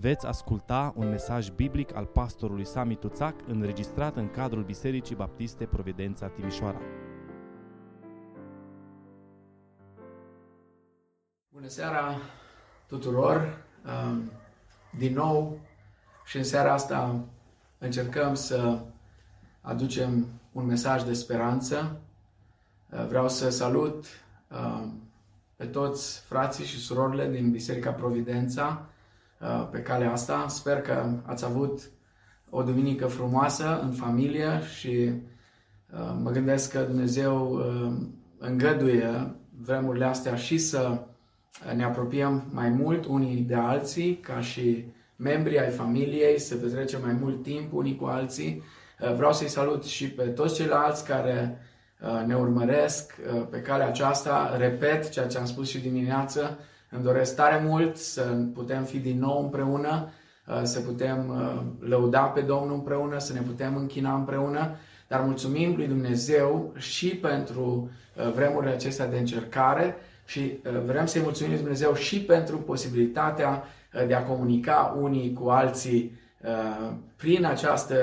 veți asculta un mesaj biblic al pastorului Sami Tuțac înregistrat în cadrul Bisericii Baptiste Providența Timișoara. Bună seara tuturor! Um, din nou și în seara asta încercăm să aducem un mesaj de speranță. Uh, vreau să salut um, pe toți frații și surorile din Biserica Providența uh, pe calea asta. Sper că ați avut o duminică frumoasă în familie și uh, mă gândesc că Dumnezeu uh, îngăduie vremurile astea și să ne apropiem mai mult unii de alții, ca și membri ai familiei, să petrecem mai mult timp unii cu alții. Vreau să-i salut și pe toți ceilalți care Uh, ne urmăresc uh, pe calea aceasta. Repet ceea ce am spus și dimineață. Îmi doresc tare mult să putem fi din nou împreună, uh, să putem lăuda pe Domnul împreună, să ne putem închina împreună. Dar mulțumim lui Dumnezeu și pentru vremurile acestea de încercare și vrem să-i mulțumim lui Dumnezeu și pentru posibilitatea de a comunica unii cu alții prin această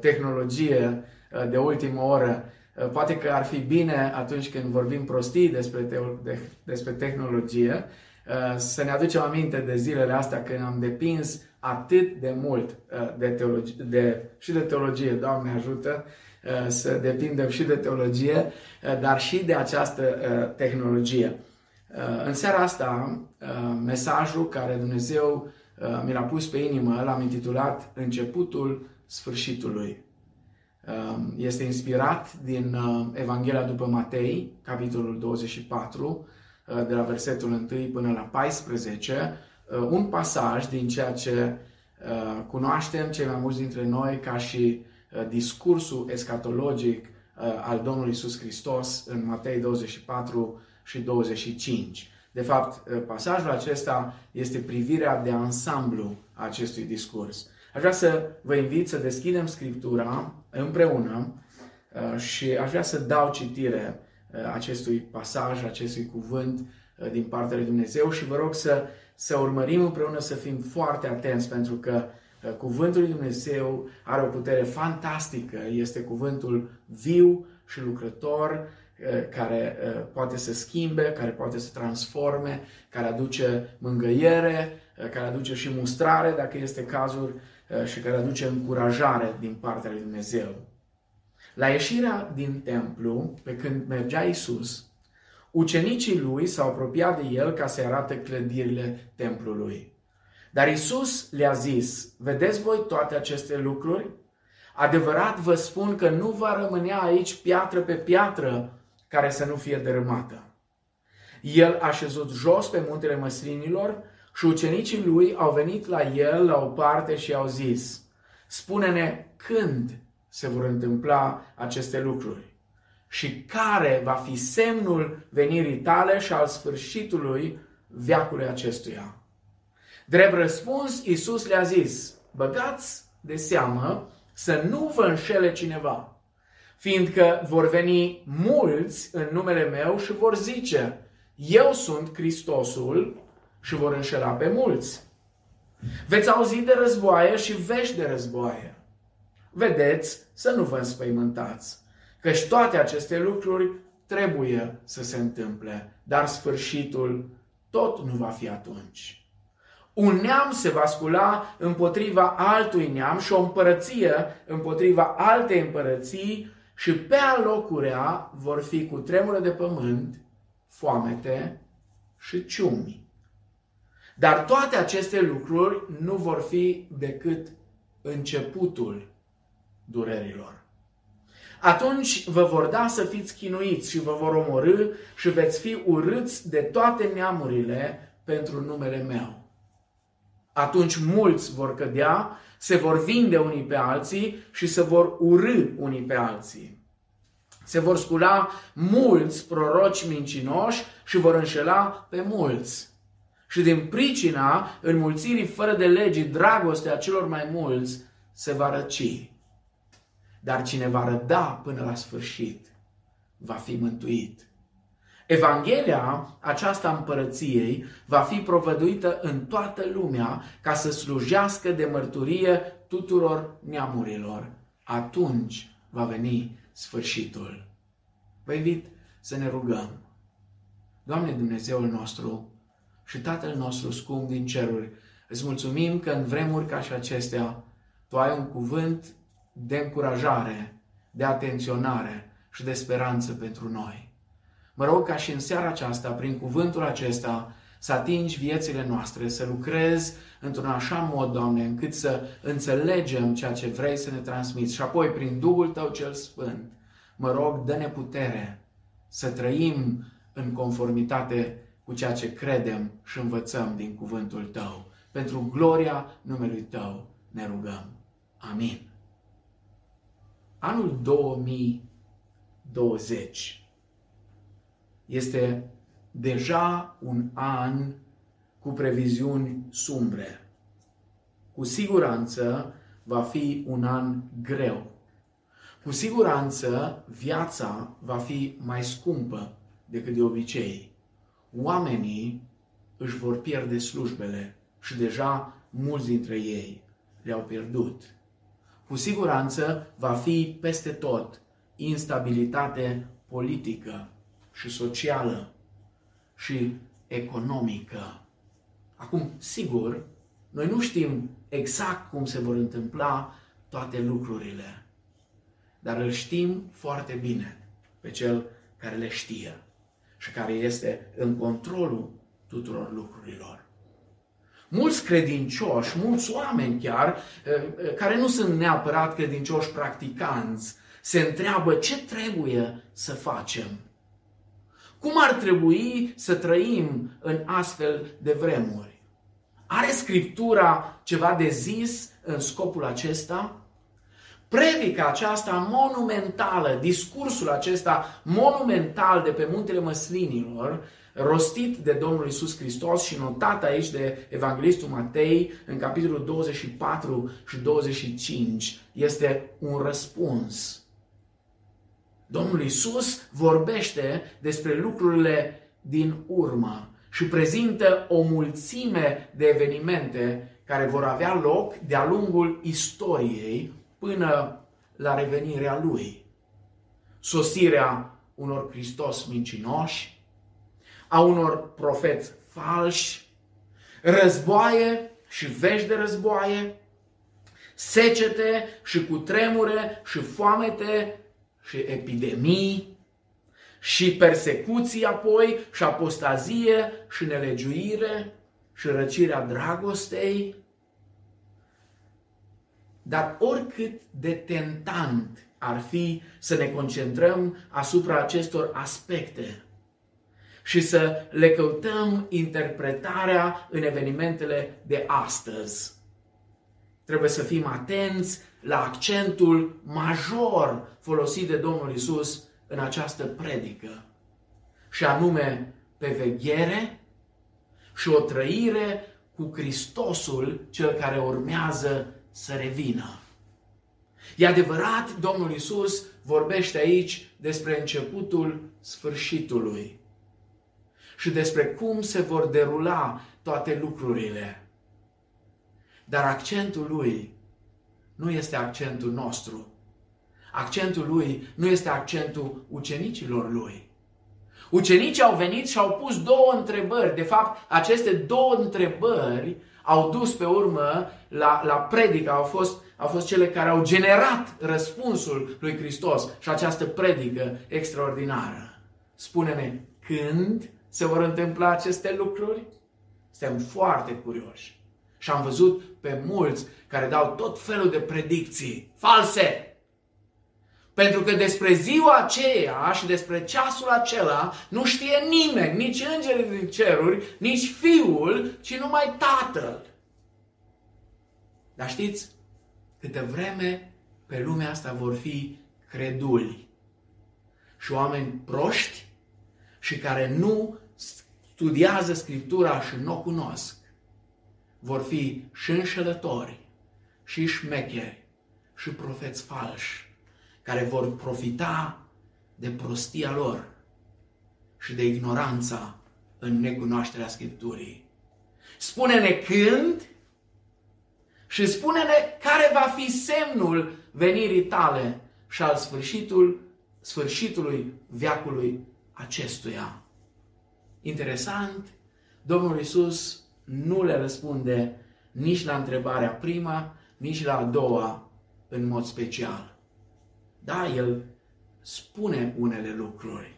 tehnologie de ultimă oră Uh, poate că ar fi bine atunci când vorbim prostii despre, te- de, despre tehnologie uh, să ne aducem aminte de zilele astea când am depins atât de mult uh, de teologie, de, și de teologie, Doamne ajută, să depindem și de teologie, dar și de această tehnologie. În seara asta, mesajul care Dumnezeu mi l-a pus pe inimă, l-am intitulat Începutul sfârșitului. Um, este inspirat din uh, Evanghelia după Matei, capitolul 24, uh, de la versetul 1 până la 14, uh, un pasaj din ceea ce cunoaștem cei mai mulți dintre noi ca și discursul escatologic al Domnului Isus Hristos în Matei 24 și 25. De fapt, pasajul acesta este privirea de ansamblu a acestui discurs. Aș vrea să vă invit să deschidem Scriptura împreună uh, și aș vrea să dau citire uh, acestui pasaj, acestui cuvânt uh, din partea lui Dumnezeu și vă rog să, să urmărim împreună să fim foarte atenți pentru că cuvântul lui Dumnezeu are o putere fantastică, este cuvântul viu și lucrător care poate să schimbe, care poate să transforme, care aduce mângăiere, care aduce și mustrare dacă este cazul Uh, și care aduce încurajare din partea lui Dumnezeu. La ieșirea din templu, pe când mergea Isus, ucenicii lui s-au apropiat de el ca să-i arate clădirile templului. Dar Isus le-a zis, vedeți voi toate aceste lucruri? Adevărat vă spun că nu va rămânea aici piatră pe piatră care să nu fie dărâmată. El a șezut jos pe muntele măslinilor și ucenicii lui au venit la el la o parte și au zis, spune-ne când se vor întâmpla aceste lucruri și care va fi semnul venirii tale și al sfârșitului veacului acestuia. Drept răspuns, Iisus le-a zis, băgați de seamă să nu vă înșele cineva, fiindcă vor veni mulți în numele meu și vor zice, eu sunt Hristosul și vor înșela pe mulți. Veți auzi de războaie și vești de războaie. Vedeți să nu vă înspăimântați, căci toate aceste lucruri trebuie să se întâmple, dar sfârșitul tot nu va fi atunci. Un neam se va scula împotriva altui neam și o împărăție împotriva altei împărății și pe alocurea vor fi cu tremură de pământ, foamete și ciumi. Dar toate aceste lucruri nu vor fi decât începutul durerilor. Atunci vă vor da să fiți chinuiți și vă vor omorâ și veți fi urâți de toate neamurile pentru numele meu. Atunci mulți vor cădea, se vor vinde unii pe alții și se vor urâ unii pe alții. Se vor scula mulți proroci mincinoși și vor înșela pe mulți. Și din pricina înmulțirii fără de legii, dragostea celor mai mulți se va răci. Dar cine va răda până la sfârșit, va fi mântuit. Evanghelia aceasta împărăției va fi provăduită în toată lumea ca să slujească de mărturie tuturor neamurilor. Atunci va veni sfârșitul. Vă invit să ne rugăm. Doamne Dumnezeul nostru și Tatăl nostru scump din ceruri, îți mulțumim că în vremuri ca și acestea Tu ai un cuvânt de încurajare, de atenționare și de speranță pentru noi. Mă rog ca și în seara aceasta, prin cuvântul acesta, să atingi viețile noastre, să lucrezi într-un așa mod, Doamne, încât să înțelegem ceea ce vrei să ne transmiți. Și apoi, prin Duhul Tău cel Sfânt, mă rog, dă-ne putere să trăim în conformitate cu ceea ce credem și învățăm din cuvântul Tău. Pentru gloria numelui Tău ne rugăm. Amin. Anul 2020 este deja un an cu previziuni sumbre. Cu siguranță va fi un an greu. Cu siguranță viața va fi mai scumpă decât de obicei. Oamenii își vor pierde slujbele și deja mulți dintre ei le-au pierdut. Cu siguranță va fi peste tot instabilitate politică și socială și economică. Acum, sigur, noi nu știm exact cum se vor întâmpla toate lucrurile, dar îl știm foarte bine pe cel care le știe și care este în controlul tuturor lucrurilor. Mulți credincioși, mulți oameni chiar, eh, eh, care nu sunt neapărat credincioși practicanți, se întreabă ce trebuie să facem cum ar trebui să trăim în astfel de vremuri? Are Scriptura ceva de zis în scopul acesta? Predica aceasta monumentală, discursul acesta monumental de pe muntele măslinilor, rostit de Domnul Isus Hristos și notat aici de Evanghelistul Matei în capitolul 24 și 25, este un răspuns. Domnul Isus vorbește despre lucrurile din urmă și prezintă o mulțime de evenimente care vor avea loc de-a lungul istoriei până la revenirea Lui. Sosirea unor Hristos mincinoși, a unor profeți falși, războaie și vești de războaie, secete și cutremure și foamete și epidemii și persecuții apoi și apostazie și nelegiuire și răcirea dragostei. Dar oricât de tentant ar fi să ne concentrăm asupra acestor aspecte și să le căutăm interpretarea în evenimentele de astăzi. Trebuie să fim atenți la accentul major folosit de Domnul Isus în această predică, și anume pe veghere și o trăire cu Hristosul, cel care urmează să revină. E adevărat, Domnul Isus vorbește aici despre începutul sfârșitului și despre cum se vor derula toate lucrurile. Dar accentul lui nu este accentul nostru. Accentul lui nu este accentul ucenicilor lui. Ucenicii au venit și au pus două întrebări. De fapt, aceste două întrebări au dus pe urmă la, la predică, au fost, au fost cele care au generat răspunsul lui Hristos și această predică extraordinară. Spune-ne, când se vor întâmpla aceste lucruri? Suntem foarte curioși. Și am văzut pe mulți care dau tot felul de predicții false. Pentru că despre ziua aceea și despre ceasul acela nu știe nimeni, nici îngerii din ceruri, nici fiul, ci numai tatăl. Dar știți, câte vreme pe lumea asta vor fi creduli și oameni proști și care nu studiază Scriptura și nu o cunosc, vor fi și înșelători, și șmecheri, și profeți falși, care vor profita de prostia lor și de ignoranța în necunoașterea Scripturii. Spune-ne când și spune-ne care va fi semnul venirii tale și al sfârșitul, sfârșitului veacului acestuia. Interesant, Domnul Isus nu le răspunde nici la întrebarea prima, nici la a doua în mod special. Da, El spune unele lucruri,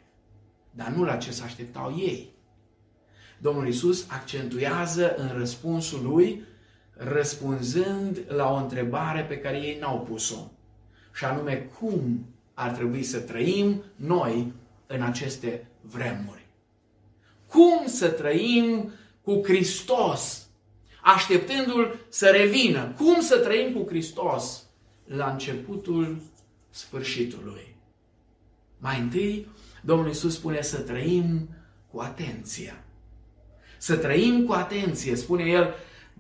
dar nu la ce se așteptau ei. Domnul Isus accentuează în răspunsul lui, răspunzând la o întrebare pe care ei n-au pus-o. Și anume, cum ar trebui să trăim noi în aceste vremuri. Cum să trăim cu Hristos, așteptându-L să revină? Cum să trăim cu Hristos la începutul sfârșitului? Mai întâi, Domnul Iisus spune să trăim cu atenție. Să trăim cu atenție, spune El,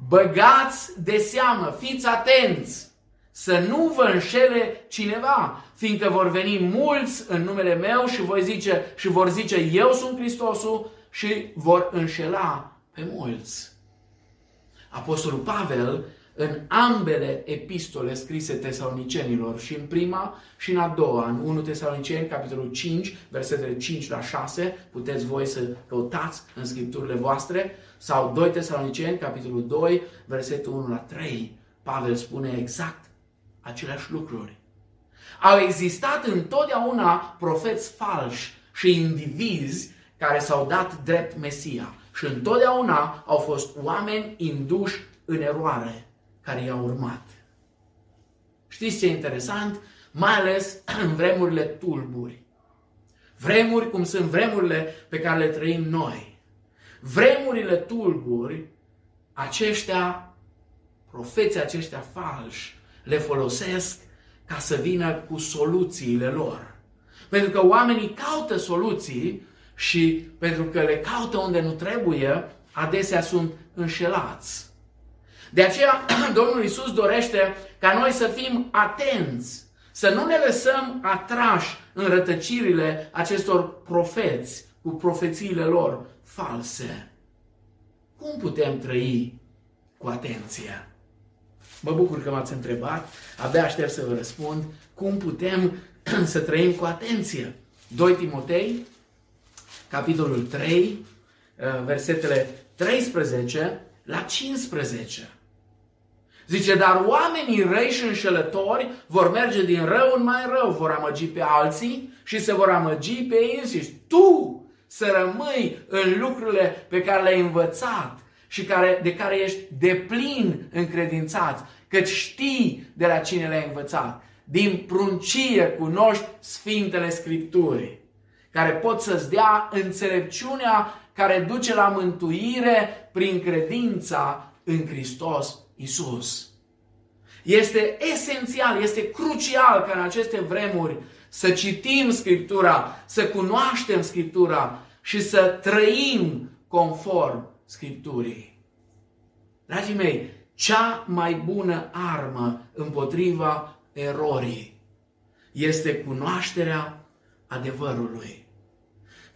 băgați de seamă, fiți atenți, să nu vă înșele cineva, fiindcă vor veni mulți în numele meu și, voi zice, și vor zice eu sunt Hristosul și vor înșela pe mulți. Apostolul Pavel în ambele epistole scrise tesalonicenilor, și în prima și în a doua, în 1 Tesaloniceni, capitolul 5, versetele 5 la 6, puteți voi să căutați în scripturile voastre, sau 2 Tesaloniceni, capitolul 2, versetul 1 la 3, Pavel spune exact aceleași lucruri. Au existat întotdeauna profeți falși și indivizi care s-au dat drept Mesia. Și întotdeauna au fost oameni induși în eroare care i-au urmat. Știți ce e interesant? Mai ales în vremurile tulburi. Vremuri cum sunt vremurile pe care le trăim noi. Vremurile tulburi, aceștia, profeții aceștia falși, le folosesc ca să vină cu soluțiile lor. Pentru că oamenii caută soluții și pentru că le caută unde nu trebuie, adesea sunt înșelați. De aceea, Domnul Isus dorește ca noi să fim atenți, să nu ne lăsăm atrași în rătăcirile acestor profeți cu profețiile lor false. Cum putem trăi cu atenție? Mă bucur că m-ați întrebat, abia aștept să vă răspund cum putem să trăim cu atenție. 2 Timotei, capitolul 3, uh, versetele 13 la 15. Zice, dar oamenii răi și înșelători vor merge din rău în mai rău, vor amăgi pe alții și se vor amăgi pe ei înșiși. Tu să rămâi în lucrurile pe care le-ai învățat și care, de care ești deplin încredințat, căci știi de la cine le-ai învățat. Din pruncie cunoști Sfintele Scripturii, care pot să-ți dea înțelepciunea care duce la mântuire prin credința în Hristos Isus. Este esențial, este crucial ca în aceste vremuri să citim Scriptura, să cunoaștem Scriptura și să trăim conform Scripturii. Dragii mei, cea mai bună armă împotriva erorii este cunoașterea adevărului.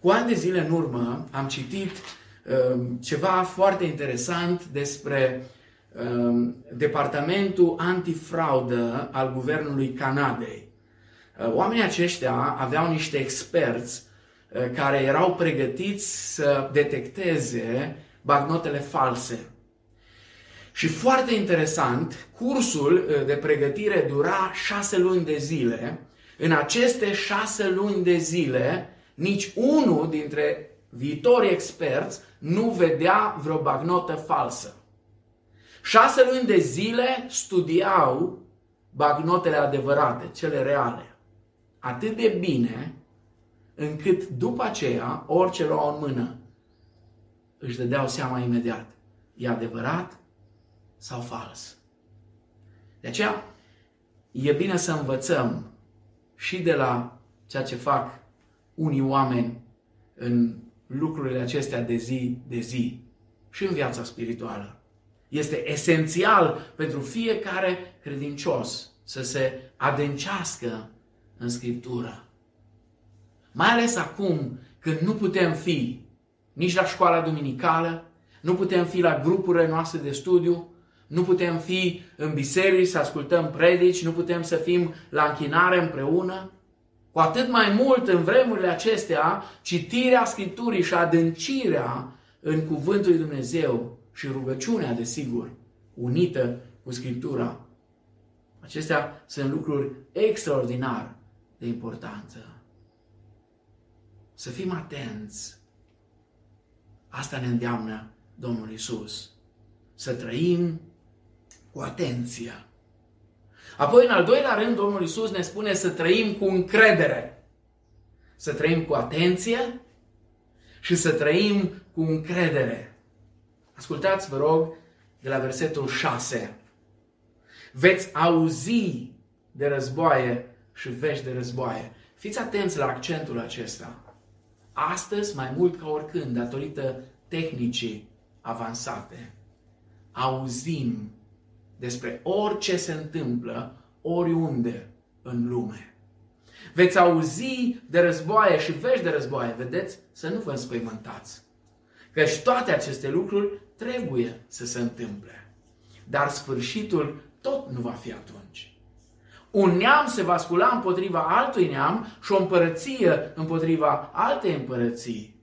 Cu ani de zile în urmă am citit uh, ceva foarte interesant despre uh, Departamentul Antifraudă al Guvernului Canadei. Uh, oamenii aceștia aveau niște experți uh, care erau pregătiți să detecteze bagnotele false. Și foarte interesant, cursul uh, de pregătire dura șase luni de zile. În aceste șase luni de zile, nici unul dintre viitorii experți nu vedea vreo bagnotă falsă. Șase luni de zile studiau bagnotele adevărate, cele reale. Atât de bine încât după aceea, orice luau în mână, își dădeau seama imediat. E adevărat sau fals. De aceea, e bine să învățăm și de la ceea ce fac unii oameni în lucrurile acestea de zi de zi și în viața spirituală. Este esențial pentru fiecare credincios să se adâncească în Scriptură. Mai ales acum când nu putem fi nici la școala duminicală, nu putem fi la grupurile noastre de studiu, nu putem fi în biserici să ascultăm predici, nu putem să fim la închinare împreună. Cu atât mai mult în vremurile acestea, citirea Scripturii și adâncirea în Cuvântul lui Dumnezeu și rugăciunea, desigur, unită cu Scriptura. Acestea sunt lucruri extraordinar de importanță. Să fim atenți. Asta ne îndeamnă Domnul Isus. Să trăim cu atenție. Apoi, în al doilea rând, Domnul Isus ne spune să trăim cu încredere. Să trăim cu atenție și să trăim cu încredere. Ascultați, vă rog, de la versetul 6. Veți auzi de războaie și vești de războaie. Fiți atenți la accentul acesta. Astăzi, mai mult ca oricând, datorită tehnicii avansate, auzim despre orice se întâmplă oriunde în lume. Veți auzi de războaie și vești de războaie, vedeți? Să nu vă înspăimântați. Căci toate aceste lucruri trebuie să se întâmple. Dar sfârșitul tot nu va fi atunci. Un neam se va scula împotriva altui neam și o împărăție împotriva altei împărății.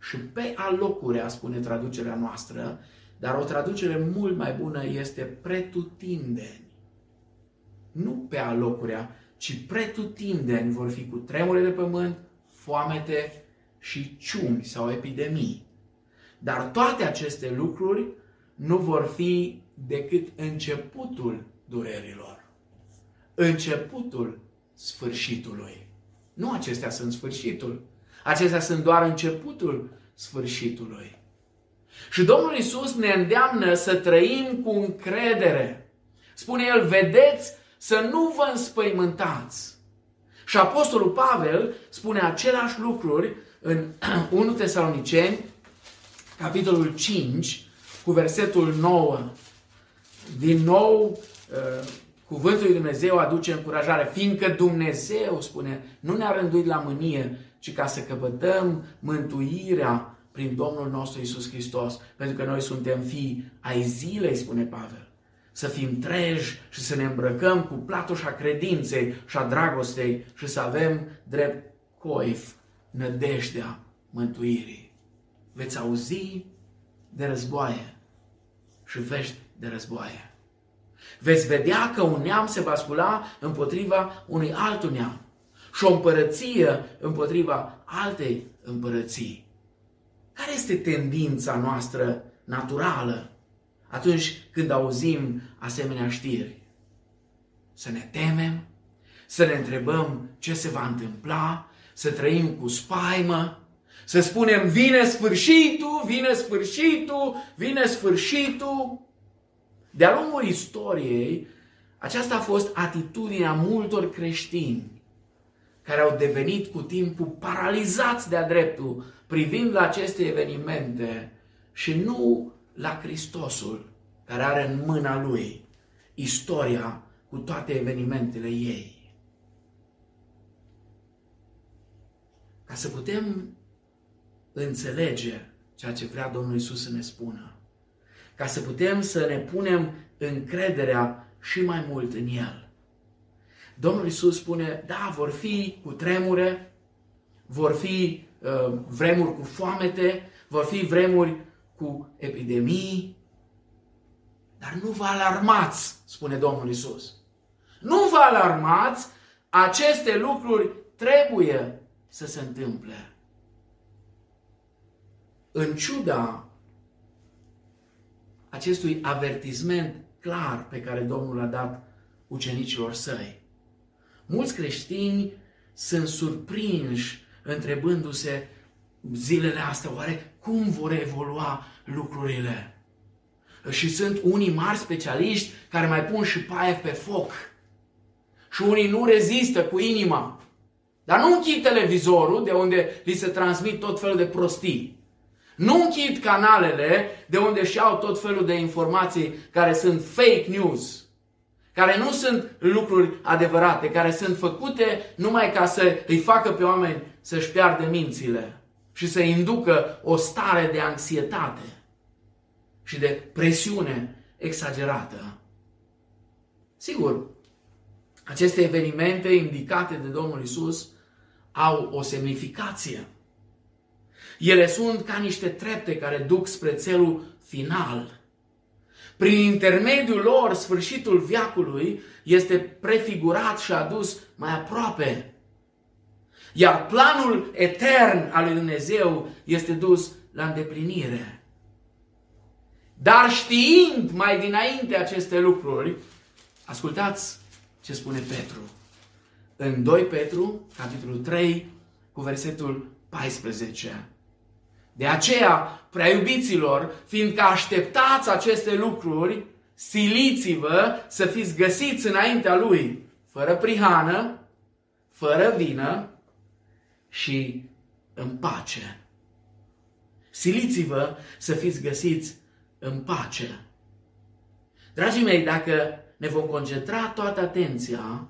Și pe alocurea, spune traducerea noastră, dar o traducere mult mai bună este pretutindeni. Nu pe alocurea, ci pretutindeni vor fi cu tremure de pământ, foamete și ciumi sau epidemii. Dar toate aceste lucruri nu vor fi decât începutul durerilor. Începutul sfârșitului. Nu acestea sunt sfârșitul. Acestea sunt doar începutul sfârșitului. Și Domnul Isus ne îndeamnă să trăim cu încredere. Spune El, vedeți să nu vă înspăimântați. Și Apostolul Pavel spune același lucruri în 1 Tesaloniceni, capitolul 5, cu versetul 9. Din nou, uh, cuvântul lui Dumnezeu aduce încurajare, fiindcă Dumnezeu, spune, nu ne-a rânduit la mânie, ci ca să căpătăm mântuirea prin Domnul nostru Isus Hristos, pentru că noi suntem fii ai zilei, spune Pavel. Să fim treji și să ne îmbrăcăm cu platoșa credinței și a dragostei și să avem drept coif nădejdea mântuirii. Veți auzi de războaie și vești de războaie. Veți vedea că un neam se va scula împotriva unui alt neam și o împărăție împotriva altei împărății. Care este tendința noastră naturală atunci când auzim asemenea știri? Să ne temem, să ne întrebăm ce se va întâmpla, să trăim cu spaimă, să spunem vine sfârșitul, vine sfârșitul, vine sfârșitul. De-a lungul istoriei, aceasta a fost atitudinea multor creștini care au devenit cu timpul paralizați de-a dreptul privind la aceste evenimente și nu la Hristosul care are în mâna lui istoria cu toate evenimentele ei. Ca să putem înțelege ceea ce vrea Domnul Isus să ne spună, ca să putem să ne punem încrederea și mai mult în El Domnul Isus spune, da, vor fi cu tremure, vor fi uh, vremuri cu foamete, vor fi vremuri cu epidemii, dar nu vă alarmați, spune Domnul Isus. Nu vă alarmați, aceste lucruri trebuie să se întâmple. În ciuda acestui avertisment clar pe care Domnul l-a dat ucenicilor săi, Mulți creștini sunt surprinși întrebându-se zilele astea, oare cum vor evolua lucrurile? Și sunt unii mari specialiști care mai pun și paie pe foc. Și unii nu rezistă cu inima. Dar nu închid televizorul de unde li se transmit tot felul de prostii. Nu închid canalele de unde și au tot felul de informații care sunt fake news care nu sunt lucruri adevărate, care sunt făcute numai ca să îi facă pe oameni să-și piardă mințile. și să inducă o stare de anxietate și de presiune exagerată. Sigur, aceste evenimente indicate de Domnul Isus au o semnificație. Ele sunt ca niște trepte care duc spre țelul final. Prin intermediul lor, sfârșitul viacului este prefigurat și adus mai aproape. Iar planul etern al lui Dumnezeu este dus la îndeplinire. Dar știind mai dinainte aceste lucruri, ascultați ce spune Petru. În 2 Petru, capitolul 3, cu versetul 14. De aceea, prea iubiților, fiindcă așteptați aceste lucruri, siliți-vă să fiți găsiți înaintea Lui, fără prihană, fără vină și în pace. Siliți-vă să fiți găsiți în pace. Dragii mei, dacă ne vom concentra toată atenția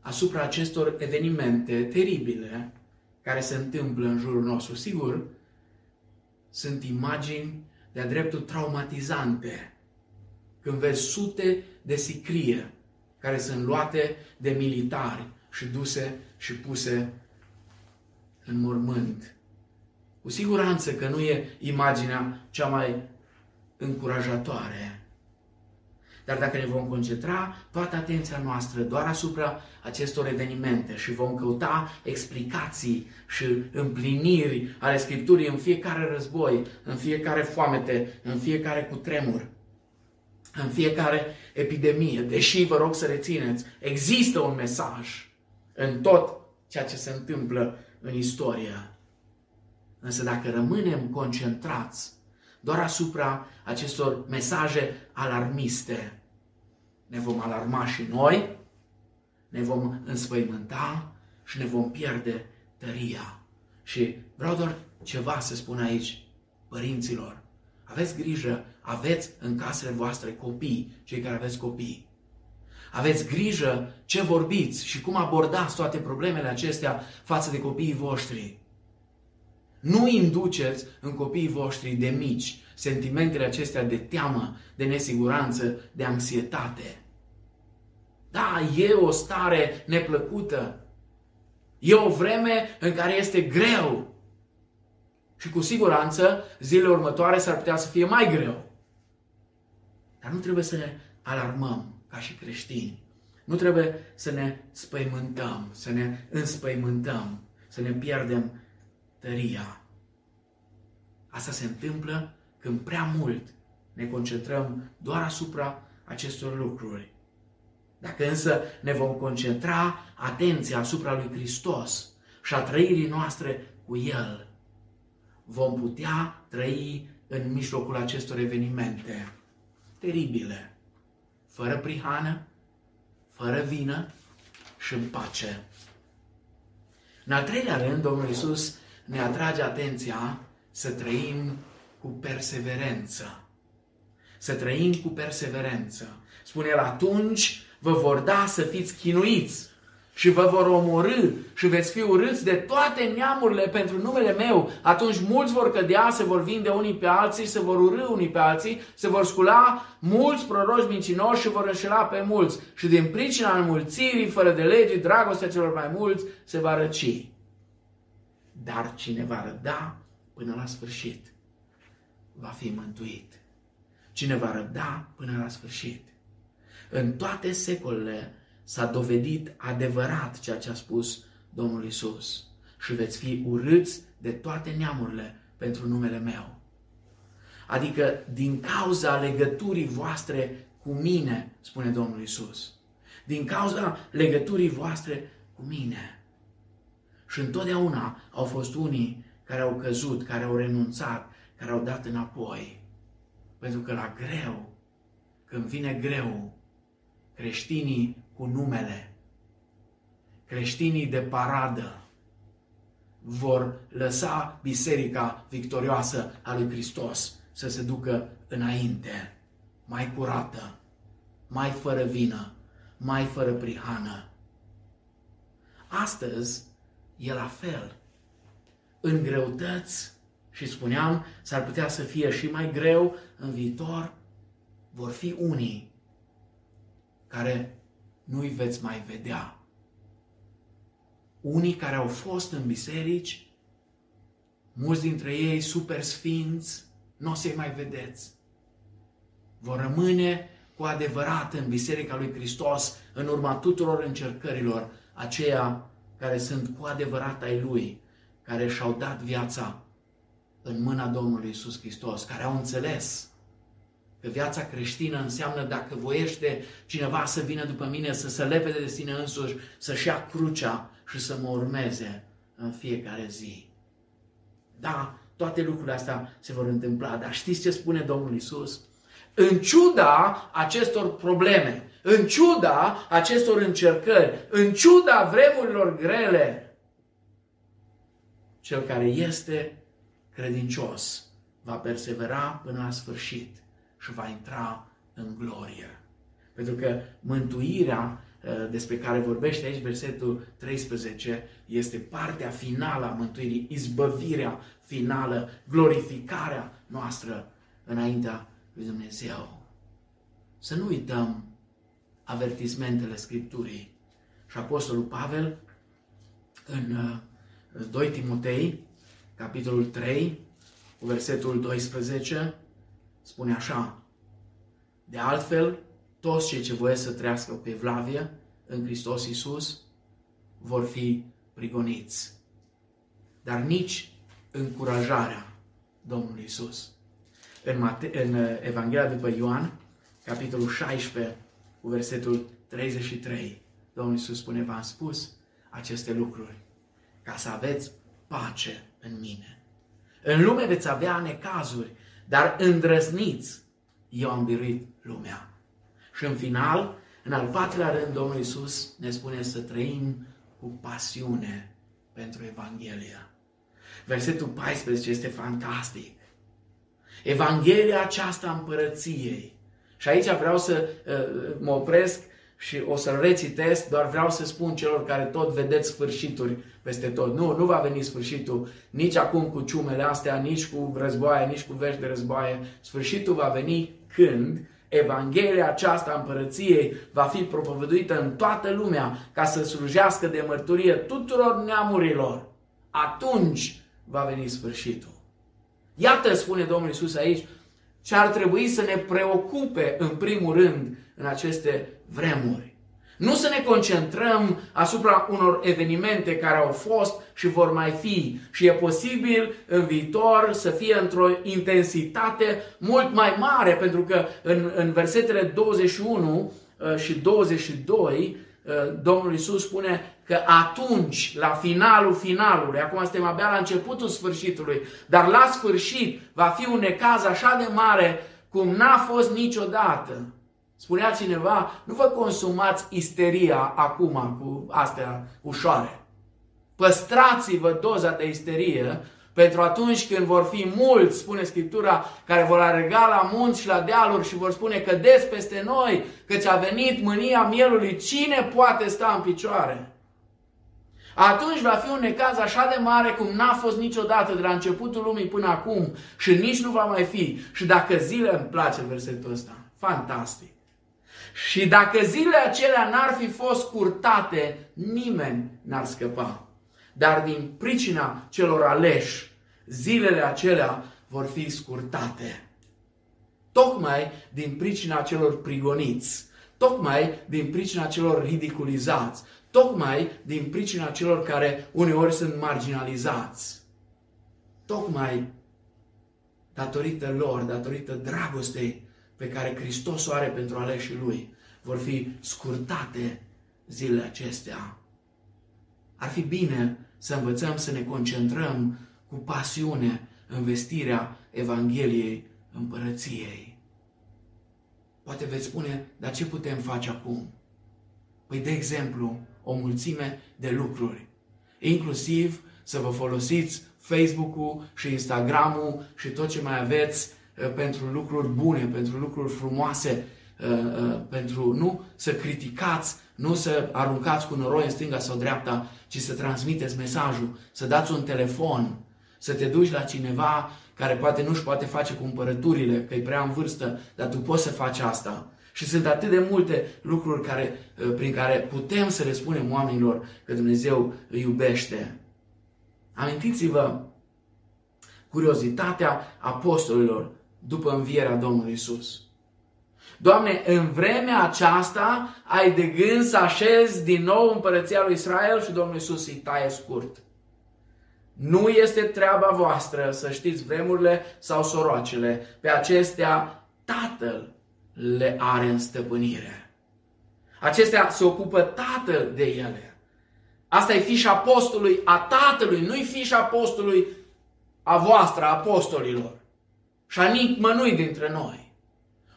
asupra acestor evenimente teribile care se întâmplă în jurul nostru, sigur, sunt imagini de-a dreptul traumatizante. Când vezi sute de sicrie care sunt luate de militari și duse și puse în mormânt. Cu siguranță că nu e imaginea cea mai încurajatoare. Dar dacă ne vom concentra toată atenția noastră doar asupra acestor evenimente și vom căuta explicații și împliniri ale Scripturii în fiecare război, în fiecare foamete, în fiecare cutremur, în fiecare epidemie, deși vă rog să rețineți, există un mesaj în tot ceea ce se întâmplă în istorie. Însă dacă rămânem concentrați doar asupra acestor mesaje alarmiste, ne vom alarma și noi, ne vom înspăimânta și ne vom pierde tăria. Și vreau doar ceva să spun aici, părinților. Aveți grijă, aveți în casele voastre copii, cei care aveți copii. Aveți grijă ce vorbiți și cum abordați toate problemele acestea față de copiii voștri. Nu induceți în copiii voștri de mici sentimentele acestea de teamă, de nesiguranță, de anxietate. Da, e o stare neplăcută. E o vreme în care este greu. Și cu siguranță zilele următoare s-ar putea să fie mai greu. Dar nu trebuie să ne alarmăm ca și creștini. Nu trebuie să ne spăimântăm, să ne înspăimântăm, să ne pierdem tăria. Asta se întâmplă când prea mult ne concentrăm doar asupra acestor lucruri. Dacă însă ne vom concentra atenția asupra lui Hristos și a trăirii noastre cu El, vom putea trăi în mijlocul acestor evenimente teribile, fără prihană, fără vină și în pace. În al treilea rând, Domnul Isus ne atrage atenția să trăim cu perseverență. Să trăim cu perseverență. Spune el, atunci vă vor da să fiți chinuiți și vă vor omorâ și veți fi urâți de toate neamurile pentru numele meu. Atunci mulți vor cădea, se vor vinde unii pe alții, se vor urâ unii pe alții, se vor scula mulți proroși mincinoși și vor înșela pe mulți. Și din pricina înmulțirii, fără de lege, dragostea celor mai mulți se va răci. Dar cine va răda până la sfârșit va fi mântuit. Cine va răbda până la sfârșit. În toate secolele s-a dovedit adevărat ceea ce a spus Domnul Isus. Și veți fi urâți de toate neamurile pentru numele meu. Adică din cauza legăturii voastre cu mine, spune Domnul Isus. Din cauza legăturii voastre cu mine. Și întotdeauna au fost unii care au căzut, care au renunțat, care au dat înapoi. Pentru că la greu, când vine greu, creștinii cu numele, creștinii de paradă, vor lăsa biserica victorioasă a lui Hristos să se ducă înainte, mai curată, mai fără vină, mai fără prihană. Astăzi e la fel. în greutăți și spuneam, s-ar putea să fie și mai greu în viitor, vor fi unii care nu-i veți mai vedea. Unii care au fost în biserici, mulți dintre ei super sfinți, nu o să-i mai vedeți. Vor rămâne cu adevărat în Biserica lui Hristos în urma tuturor încercărilor aceia care sunt cu adevărat ai Lui, care și-au dat viața în mâna Domnului Isus Hristos, care au înțeles că viața creștină înseamnă dacă voiește cineva să vină după mine, să se lepede de sine însuși, să-și ia crucea și să mă urmeze în fiecare zi. Da, toate lucrurile astea se vor întâmpla, dar știți ce spune Domnul Isus? În ciuda acestor probleme, în ciuda acestor încercări, în ciuda vremurilor grele, cel care este credincios va persevera până la sfârșit și va intra în glorie. Pentru că mântuirea uh, despre care vorbește aici versetul 13 este partea finală a mântuirii, izbăvirea finală, glorificarea noastră înaintea lui Dumnezeu. Să nu uităm avertismentele Scripturii. Și Apostolul Pavel în 2 uh, Timotei, capitolul 3, cu versetul 12, spune așa, De altfel, toți cei ce voie să trăiască pe Vlavie, în Hristos Iisus, vor fi prigoniți. Dar nici încurajarea Domnului Iisus. În, Mate- în uh, Evanghelia după Ioan, capitolul 16, cu versetul 33, Domnul Iisus spune, v-am spus aceste lucruri ca să aveți pace în mine. În lume veți avea necazuri, dar îndrăzniți, eu am biruit lumea. Și în final, în al patrulea rând, Domnul Iisus ne spune să trăim cu pasiune pentru Evanghelia. Versetul 14 este fantastic. Evanghelia aceasta împărăției. Și aici vreau să uh, mă opresc și o să-l recitesc, doar vreau să spun celor care tot vedeți sfârșituri peste tot. Nu, nu va veni sfârșitul nici acum cu ciumele astea, nici cu războaie, nici cu vești de războaie. Sfârșitul va veni când Evanghelia aceasta împărăției va fi propovăduită în toată lumea ca să slujească de mărturie tuturor neamurilor. Atunci va veni sfârșitul. Iată, spune Domnul Isus aici, ce ar trebui să ne preocupe în primul rând în aceste vremuri. Nu să ne concentrăm asupra unor evenimente care au fost și vor mai fi și e posibil în viitor să fie într-o intensitate mult mai mare, pentru că în, în versetele 21 uh, și 22 uh, Domnul Isus spune că atunci, la finalul finalului, acum suntem abia la începutul sfârșitului, dar la sfârșit va fi un necaz așa de mare cum n-a fost niciodată. Spunea cineva, nu vă consumați isteria acum cu astea ușoare. Păstrați-vă doza de isterie pentru atunci când vor fi mulți, spune Scriptura, care vor alerga la munți și la dealuri și vor spune că des peste noi, căci a venit mânia mielului, cine poate sta în picioare? Atunci va fi un necaz așa de mare cum n-a fost niciodată de la începutul lumii până acum și nici nu va mai fi. Și dacă zile, îmi place versetul ăsta, fantastic. Și dacă zilele acelea n-ar fi fost curtate, nimeni n-ar scăpa. Dar din pricina celor aleși, zilele acelea vor fi scurtate. Tocmai din pricina celor prigoniți, tocmai din pricina celor ridiculizați, tocmai din pricina celor care uneori sunt marginalizați. Tocmai datorită lor, datorită dragostei pe care Hristos o are pentru aleșii Lui, vor fi scurtate zilele acestea. Ar fi bine să învățăm să ne concentrăm cu pasiune în vestirea Evangheliei Împărăției. Poate veți spune, dar ce putem face acum? Păi, de exemplu, o mulțime de lucruri. Inclusiv să vă folosiți Facebook-ul și Instagram-ul și tot ce mai aveți uh, pentru lucruri bune, pentru lucruri frumoase, uh, uh, pentru nu să criticați, nu să aruncați cu noroi în stânga sau dreapta, ci să transmiteți mesajul, să dați un telefon să te duci la cineva care poate nu-și poate face cumpărăturile, că e prea în vârstă, dar tu poți să faci asta. Și sunt atât de multe lucruri care, uh, prin care putem să le spunem oamenilor că Dumnezeu îi iubește. Amintiți-vă curiozitatea apostolilor după învierea Domnului Isus. Doamne, în vremea aceasta ai de gând să așezi din nou împărăția lui Israel și Domnul Isus îi taie scurt. Nu este treaba voastră să știți vremurile sau soroacele. Pe acestea Tatăl le are în stăpânire. Acestea se ocupă Tatăl de ele. Asta e fișa apostolului a Tatălui, nu-i fișa apostolului a voastră, a apostolilor. Și a nimănui dintre noi.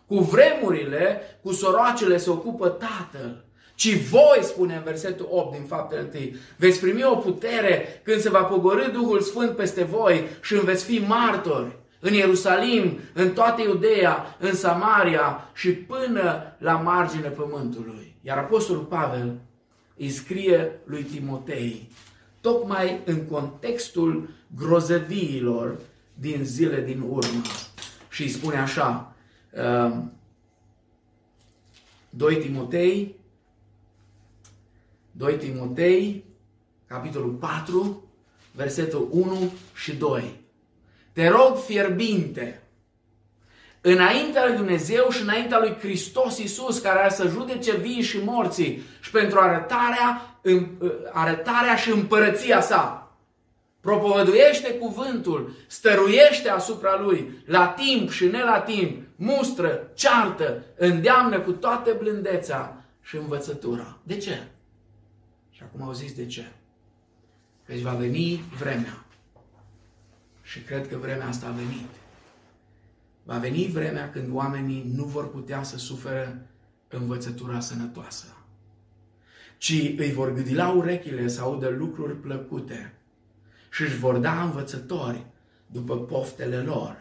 Cu vremurile, cu soroacele se ocupă Tatăl. Ci voi, spune în versetul 8 din faptele 1, veți primi o putere când se va pogorâ Duhul Sfânt peste voi și îmi veți fi martori în Ierusalim, în toată Iudeea, în Samaria și până la margine pământului. Iar Apostolul Pavel îi scrie lui Timotei, tocmai în contextul grozăviilor din zile din urmă. Și îi spune așa, 2 um, Timotei, 2 Timotei, capitolul 4, versetul 1 și 2. Te rog fierbinte, înaintea lui Dumnezeu și înaintea lui Hristos Iisus, care are să judece vii și morții și pentru arătarea, arătarea și împărăția sa. Propovăduiește cuvântul, stăruiește asupra lui, la timp și ne la timp, mustră, ceartă, îndeamnă cu toată blândețea și învățătura. De ce? Și acum au zis de ce. Căci va veni vremea. Și cred că vremea asta a venit. Va veni vremea când oamenii nu vor putea să sufere învățătura sănătoasă, ci îi vor gâdi la urechile să audă lucruri plăcute și își vor da învățători după poftele lor.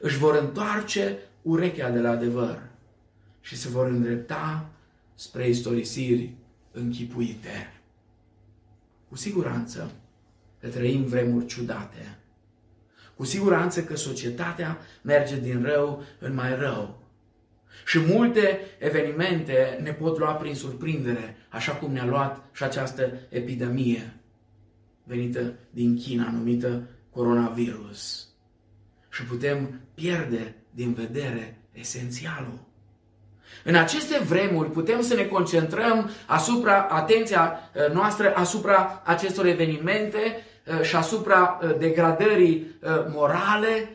Își vor întoarce urechea de la adevăr și se vor îndrepta spre istorisiri închipuite. Cu siguranță că trăim vremuri ciudate. Cu siguranță că societatea merge din rău în mai rău. Și multe evenimente ne pot lua prin surprindere, așa cum ne-a luat și această epidemie venită din China, numită coronavirus. Și putem pierde din vedere esențialul. În aceste vremuri putem să ne concentrăm asupra, atenția uh, noastră asupra acestor evenimente uh, și asupra uh, degradării morale,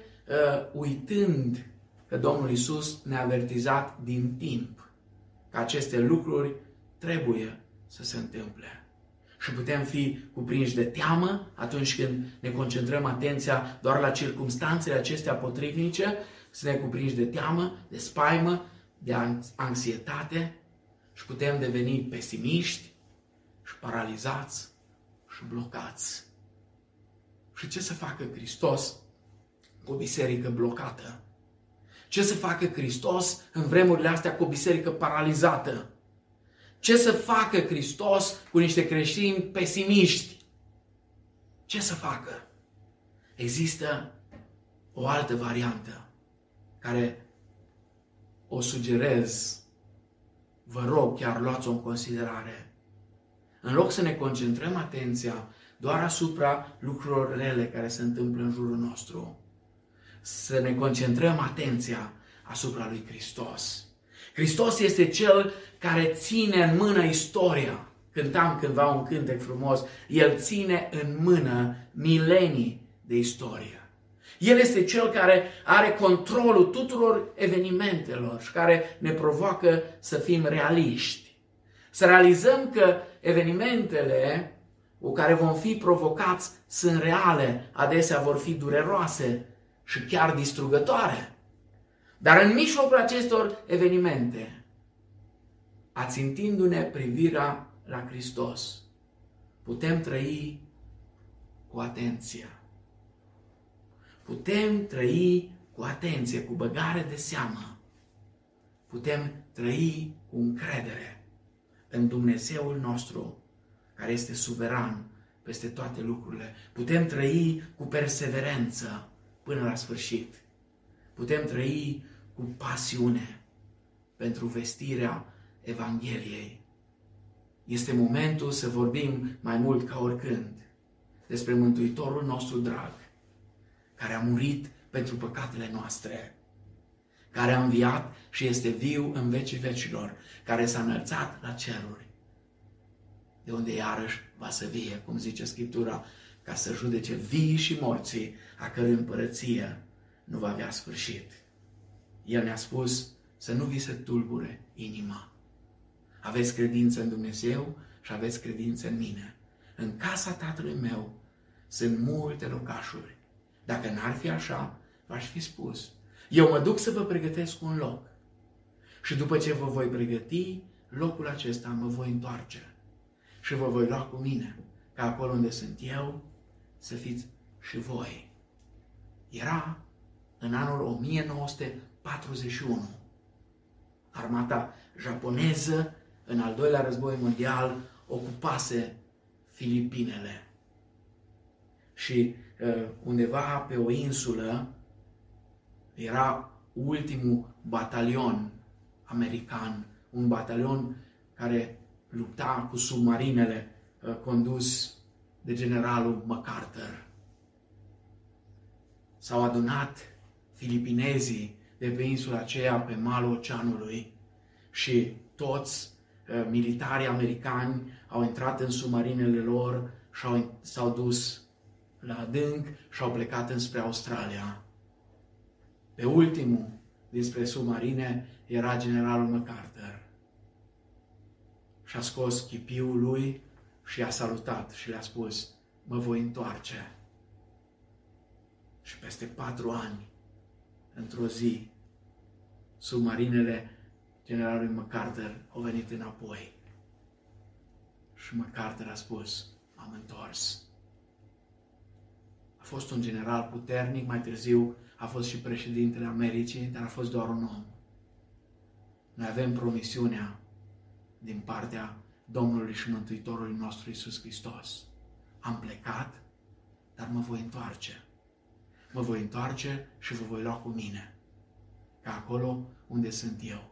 uitând că Domnul Isus ne-a avertizat din timp că aceste lucruri trebuie să se întâmple. Și putem fi cuprinși de teamă atunci când ne concentrăm atenția doar la circumstanțele acestea potrivnice, să ne cuprinși de teamă, de spaimă, de anxietate și putem deveni pesimiști și paralizați și blocați. Și ce să facă Hristos cu o biserică blocată? Ce să facă Hristos în vremurile astea cu o biserică paralizată? Ce să facă Hristos cu niște creștini pesimiști? Ce să facă? Există o altă variantă care o sugerez, vă rog, chiar luați-o în considerare. În loc să ne concentrăm atenția doar asupra lucrurilor rele care se întâmplă în jurul nostru, să ne concentrăm atenția asupra lui Hristos. Hristos este Cel care ține în mână istoria. Cântam cândva un cântec frumos. El ține în mână milenii de istorie. El este cel care are controlul tuturor evenimentelor și care ne provoacă să fim realiști. Să realizăm că evenimentele cu care vom fi provocați sunt reale, adesea vor fi dureroase și chiar distrugătoare. Dar în mijlocul acestor evenimente, ațintindu-ne privirea la Hristos, putem trăi cu atenție putem trăi cu atenție, cu băgare de seamă. Putem trăi cu încredere în Dumnezeul nostru, care este suveran peste toate lucrurile. Putem trăi cu perseverență până la sfârșit. Putem trăi cu pasiune pentru vestirea Evangheliei. Este momentul să vorbim mai mult ca oricând despre Mântuitorul nostru drag, care a murit pentru păcatele noastre, care a înviat și este viu în vecii vecilor, care s-a înălțat la ceruri, de unde iarăși va să vie, cum zice Scriptura, ca să judece vii și morții, a cărui împărăție nu va avea sfârșit. El ne-a spus să nu vi se tulbure inima. Aveți credință în Dumnezeu și aveți credință în mine. În casa tatălui meu sunt multe locașuri. Dacă n-ar fi așa, v-aș fi spus. Eu mă duc să vă pregătesc un loc. Și după ce vă voi pregăti, locul acesta mă voi întoarce. Și vă voi lua cu mine, ca acolo unde sunt eu, să fiți și voi. Era în anul 1941. Armata japoneză, în al doilea război mondial, ocupase Filipinele. Și uh, undeva pe o insulă era ultimul batalion american, un batalion care lupta cu submarinele uh, condus de generalul MacArthur. S-au adunat filipinezii de pe insula aceea pe malul oceanului și toți uh, militarii americani au intrat în submarinele lor și au, s-au dus la adânc și au plecat înspre Australia. Pe ultimul dinspre submarine era generalul MacArthur. Și a scos chipiul lui și a salutat și le-a spus, mă voi întoarce. Și peste patru ani, într-o zi, submarinele generalului MacArthur au venit înapoi. Și MacArthur a spus, am întors. A fost un general puternic, mai târziu a fost și președintele Americii, dar a fost doar un om. Noi avem promisiunea din partea Domnului și Mântuitorului nostru Isus Hristos. Am plecat, dar mă voi întoarce. Mă voi întoarce și vă voi lua cu mine. Ca acolo unde sunt eu,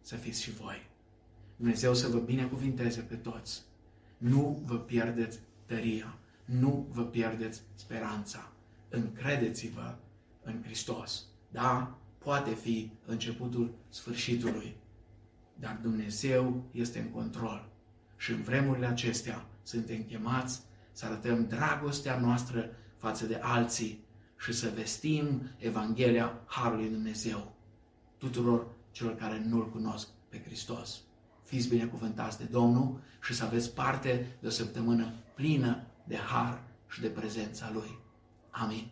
să fiți și voi. Dumnezeu să vă binecuvinteze pe toți. Nu vă pierdeți tăria. Nu vă pierdeți speranța. Încredeți-vă în Hristos. Da, poate fi începutul sfârșitului, dar Dumnezeu este în control. Și în vremurile acestea suntem chemați să arătăm dragostea noastră față de alții și să vestim Evanghelia Harului Dumnezeu tuturor celor care nu-L cunosc pe Hristos. Fiți binecuvântați de Domnul și să aveți parte de o săptămână plină de har și de prezența Lui. Amin.